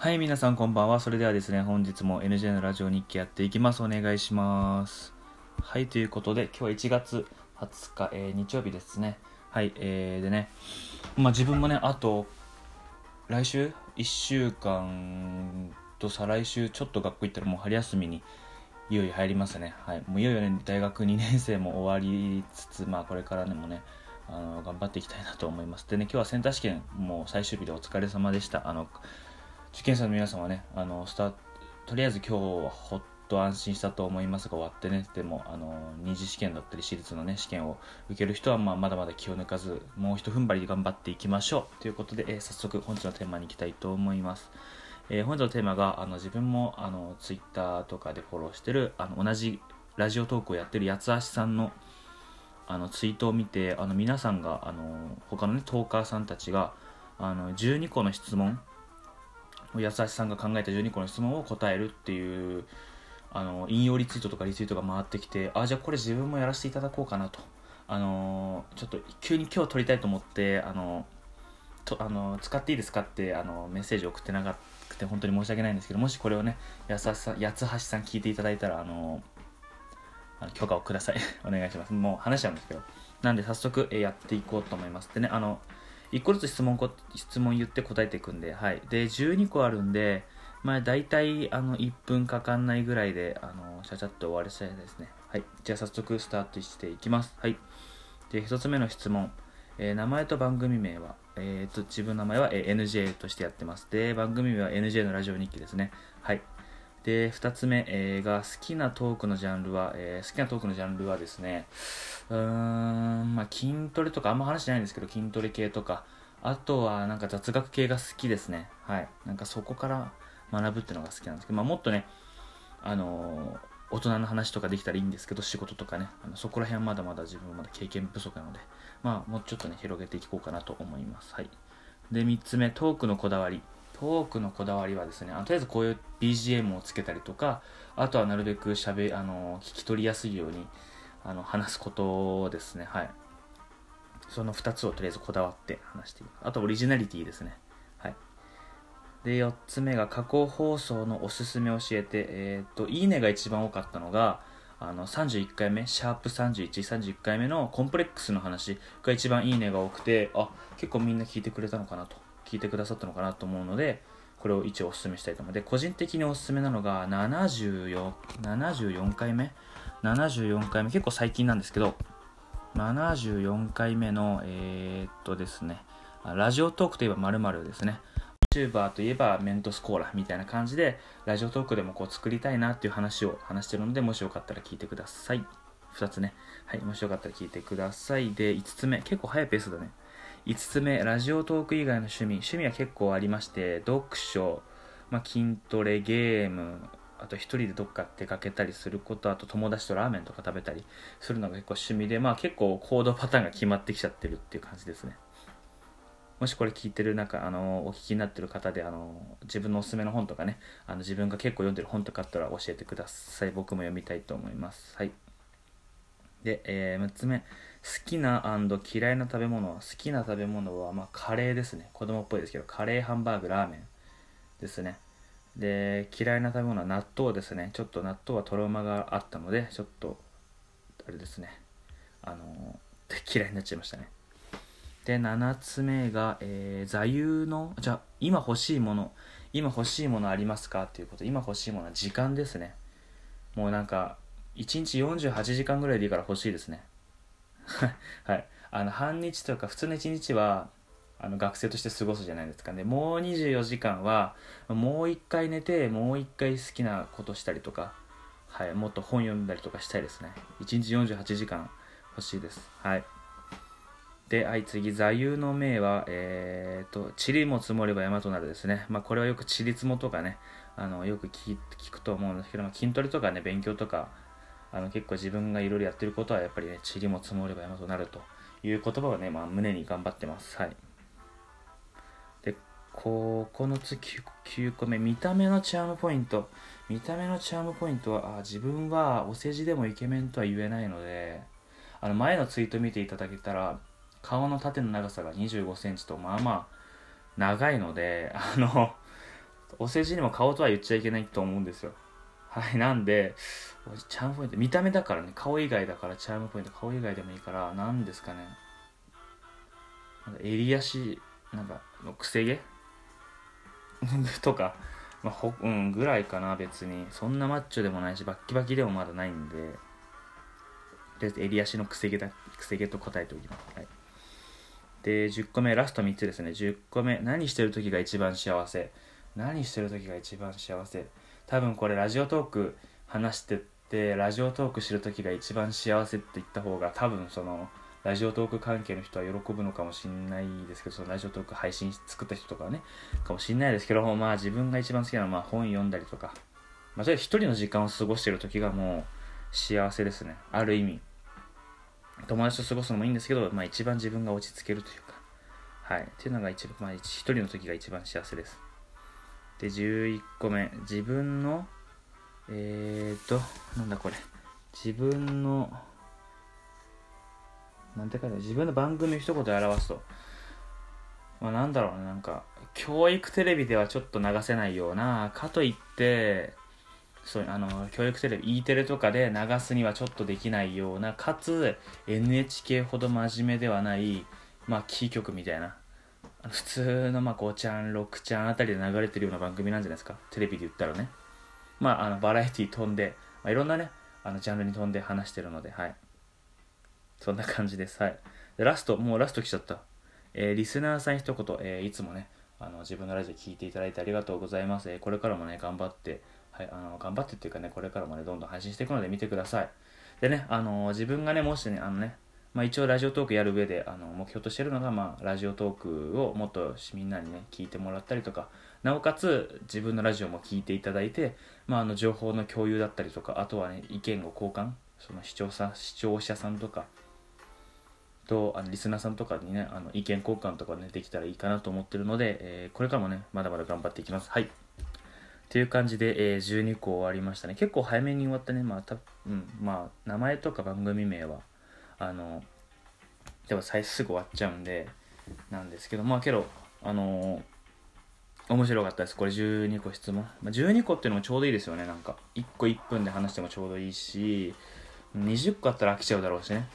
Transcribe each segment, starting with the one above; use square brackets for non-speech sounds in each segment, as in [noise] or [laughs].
はい、皆さんこんばんは。それではですね、本日も NJ のラジオ日記やっていきます。お願いします。はい、ということで、今日は1月20日、えー、日曜日ですね。はい、えー、でね、まあ自分もね、あと、来週 ?1 週間と再来週、ちょっと学校行ったらもう春休みにいよいよ入りますね。はい、もういよいよね、大学2年生も終わりつつ、まあこれからねもね、あの頑張っていきたいなと思います。でね、今日はセンター試験、もう最終日でお疲れ様でした。あの受験者の皆さんはね、あのスタとりあえず今日はほっと安心したと思いますが終わってね、でもあの二次試験だったり私立のね試験を受ける人はまあまだまだ気を抜かず、もうひと踏ん張りで頑張っていきましょうということで、えー、早速本日のテーマに行きたいと思います。えー、本日のテーマがあの自分もあのツイッターとかでフォローしてるあの同じラジオトークをやってる八橋さんのあのツイートを見てあの皆さんがあの他のねトーカーさんたちがあの12個の質問優しさんが考えた12個の質問を答えるっていうあの引用リツイートとかリツイートが回ってきてあじゃあこれ自分もやらせていただこうかなと。あのちょっと急に今日撮りたいと思ってあのとあの使っていいですかってあのメッセージ送ってなくて本当に申し訳ないんですけどもしこれをね優しさ八橋さん聞いていただいたらあのあの許可をください。[laughs] お願いします。もう話しちゃうんですけど。なんで早速、やっていこうと思います。でねあの1個ずつ質問こ質問言って答えていくんで、はい。で、12個あるんで、まあ、大体、あの、1分かかんないぐらいで、あの、ちゃちゃっと終わりそうですね。はい。じゃあ、早速スタートしていきます。はい。で、1つ目の質問。えー、名前と番組名は、えー、と、自分の名前は、えー、NJ としてやってます。で、番組名は NJ のラジオ日記ですね。はい。で、2つ目、えー、が好きなトークのジャンルは、えー、好きなトークのジャンルはですね、うーん、まあ、筋トレとか、あんま話してないんですけど、筋トレ系とか、あとはなんか雑学系が好きですね。はい。なんかそこから学ぶっていうのが好きなんですけど、まあ、もっとね、あのー、大人の話とかできたらいいんですけど、仕事とかね、あのそこら辺はまだまだ自分はまだ経験不足なので、まあ、もうちょっとね、広げていこうかなと思います。はい。で、3つ目、トークのこだわり。トークのこだわりはですね、あのとりあえずこういう BGM をつけたりとか、あとはなるべくしゃべ、あの、聞き取りやすいように、あの、話すことですね。はい。その2つをとりあえずこだわって話していく。あとオリジナリティですね。はい。で、4つ目が過去放送のおすすめ教えて、えっ、ー、と、いいねが一番多かったのが、あの、31回目、シャープ31、31回目のコンプレックスの話が一番いいねが多くて、あ、結構みんな聞いてくれたのかなと。聞いてくださったのかなと思うので、これを一応お勧めしたいと思うで、個人的におすすめなのが74、74回目 ?74 回目、結構最近なんですけど、74回目の、えー、っとですね、ラジオトークといえば〇〇ですね。YouTuber といえばメントスコーラみたいな感じで、ラジオトークでもこう作りたいなっていう話を話してるので、もしよかったら聞いてください。2つね。はい、もしよかったら聞いてください。で、5つ目。結構早いペースだね。5つ目、ラジオトーク以外の趣味。趣味は結構ありまして、読書、まあ、筋トレ、ゲーム、あと一人でどっか出かけたりすることあと友達とラーメンとか食べたりするのが結構趣味でまあ結構行動パターンが決まってきちゃってるっていう感じですね。もしこれ聞いてる中あのお聞きになってる方であの自分のおすすめの本とかねあの自分が結構読んでる本とかあったら教えてください。僕も読みたいと思います。はい。で、えー、6つ目。好きな嫌いな食べ物好きな食べ物は、まあ、カレーですね。子供っぽいですけどカレーハンバーグラーメンですね。で嫌いな食べ物は納豆ですね。ちょっと納豆はトラウマがあったのでちょっとあれですね。あの [laughs] 嫌いになっちゃいましたね。で7つ目が、えー、座右のじゃ今欲しいもの今欲しいものありますか？っていうこと。今欲しいものは時間ですね。もうなんか1日48時間ぐらいでいいから欲しいですね。はい。あの半日というか普通の1日はあの学生として過ごすじゃないですかね。もう24時間はもう一回寝てもう一回好きなことしたりとか、はい、もっと本読んだりとかしたいですね。1日48時間欲しいです。はい。で、はい、次、座右の銘は、えーと、塵も積もれば山となるですね。まあ、これはよく塵積もとかね、あのよく聞くと思うんですけども、筋トレとかね、勉強とか、あの結構自分がいろいろやってることは、やっぱりね、塵も積もれば山となるという言葉をね、まあ、胸に頑張ってます。はい。9つ 9, 9個目見た目のチャームポイント見た目のチャームポイントはあ自分はお世辞でもイケメンとは言えないのであの前のツイート見ていただけたら顔の縦の長さが2 5センチとまあまあ長いのであのお世辞にも顔とは言っちゃいけないと思うんですよはいなんでチャームポイント見た目だからね顔以外だからチャームポイント顔以外でもいいから何ですかね。なんか襟足なんかのくせ毛？[laughs] とか、まあ、ほうんぐらいかな別に。そんなマッチョでもないしバッキバキでもまだないんで。で襟足のくせ毛だくせ毛と答えておきます、はい、で10個目ラスト3つですね。10個目何してる時が一番幸せ？何してる時が一番幸せ？多分これラジオトーク話してってラジオトーク知る時が一番幸せって言った方が多分そのラジオトーク関係の人は喜ぶのかもしれないですけどそのラジオトーク配信作った人とかはねかもしれないですけどまあ自分が一番好きなのは本読んだりとか。まあそれ一人の時間を過ごしてる時がもう幸せですね。ある意味。友達と過ごすのもいいんですけど、まあ、一番自分が落ち着けるというか。はい。っていうのが一番、まあ、一人の時が一番幸せです。で11個目。自分のえーとなんだこれ。自分のなんて書いて自分の番組を一言で表すと。まあなんだろうなんか教育テレビではちょっと流せないようなかといってそうあの教育テレビ E テレとかで流すにはちょっとできないようなかつ NHK ほど真面目ではないまあキー局みたいな。普通のまあ5ちゃん6ちゃんあたりで流れてるような番組なんじゃないですか？テレビで言ったらね。まああのバラエティ飛んで、まあ、いろんなねあのジャンルに飛んで話してるのではい。そんな感じです。はい。でラストもうラスト来ちゃった。えー、リスナーさん一言、えー、いつもねあの自分のラジオ聞いていただいてありがとうございます、えー、これからもね頑張ってはい、あの頑張ってっていうかねこれからもねどんどん配信していくので見てください。でねあの自分がねもしねあのねまあ、一応ラジオトークやる上であの目標としてるのが、まあ、ラジオトークをもっとみんなにね聞いてもらったりとかなおかつ自分のラジオも聞いていただいて、まあ、あの情報の共有だったりとかあとはね意見を交換その視聴者視聴者さんとかとあのリスナーさんとかにねあの意見交換とかねできたらいいかなと思ってるので、えー、これからもねまだまだ頑張っていきます。はい。っていう感じで、えー、12個終わりましたね。結構早めに終わったね。まあた、うんまあ、名前とか番組名はあのでも最初すぐ終わっちゃうんでなんですけどまあけどあの、面白かったです。これ12個質問、まあ、12個っていうのもちょうどいいですよね。なんか1個1分で話してもちょうどいいし20個あったら飽きちゃうだろうしね。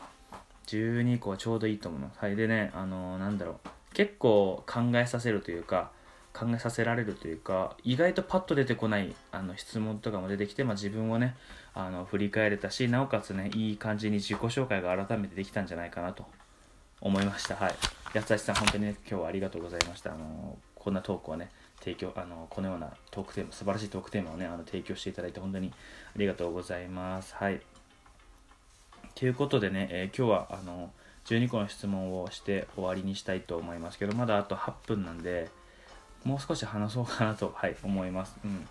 12個はちょうどいいと思いますはい。でねあのー、なんだろう。結構考えさせるというか考えさせられるというか意外とパッと出てこないあの質問とかも出てきて、まあ、自分をねあの振り返れたしなおかつねいい感じに自己紹介が改めてできたんじゃないかなと思いました。はい。八橋さん本当にね今日はありがとうございました。あのこんなトークをね提供あのこのようなトークテーマ素晴らしいトークテーマをねあの提供していただいて本当にありがとうございます。はい。ということでね、えー、今日はあの12個の質問をして終わりにしたいと思いますけどまだあと8分なんでもう少し話そうかなと、[laughs] はい、思います。うん。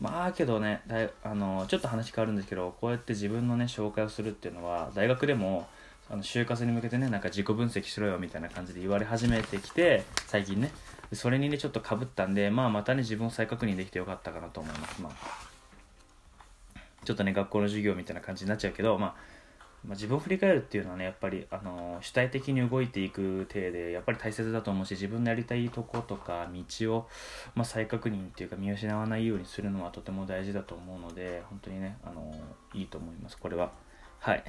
まあけどねだいあのちょっと話変わるんですけどこうやって自分のね紹介をするっていうのは大学でもあの就活に向けてねなんか自己分析しろよみたいな感じで言われ始めてきて最近ねそれにねちょっとかぶったんでまあまたね自分を再確認できてよかったかなと思いますまあちょっとね学校の授業みたいな感じになっちゃうけどまあまあ、自分を振り返るっていうのはねやっぱりあの主体的に動いていく体でやっぱり大切だと思うし自分のやりたいとことか道を、まあ、再確認っていうか見失わないようにするのはとても大事だと思うので本当にねあのいいと思いますこれは。はい。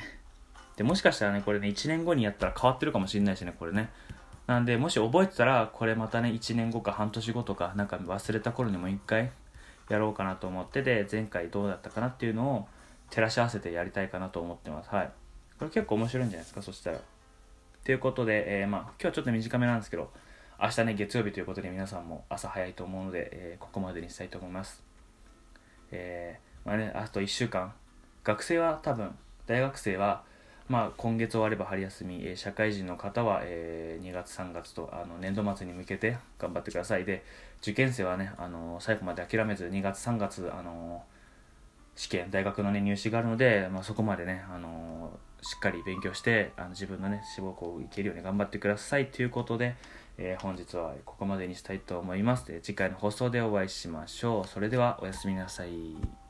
でもしかしたらねこれね1年後にやったら変わってるかもしれないしねこれね。なんでもし覚えてたらこれまたね1年後か半年後とかなんか忘れた頃にもう一回やろうかなと思ってで前回どうだったかなっていうのを照らし合わせてやりたいかなと思ってます。はい。これ結構面白いんじゃないですか、そしたら。ということで、えー、まあ、今日はちょっと短めなんですけど、明日ね、月曜日ということで皆さんも朝早いと思うので、えー、ここまでにしたいと思います。えー、まあね、あと1週間。学生は多分、大学生は、まあ、今月終われば春休み、えー、社会人の方は、えー、2月3月とあの年度末に向けて頑張ってくださいで受験生はね、あの最後まで諦めず2月3月、あの試験大学の、ね、入試があるので、まあ、そこまでね、あのしっかり勉強してあの自分のね志望校行けるように頑張ってください。ということで、えー、本日はここまでにしたいと思います、次回の放送でお会いしましょう。それではおやすみなさい。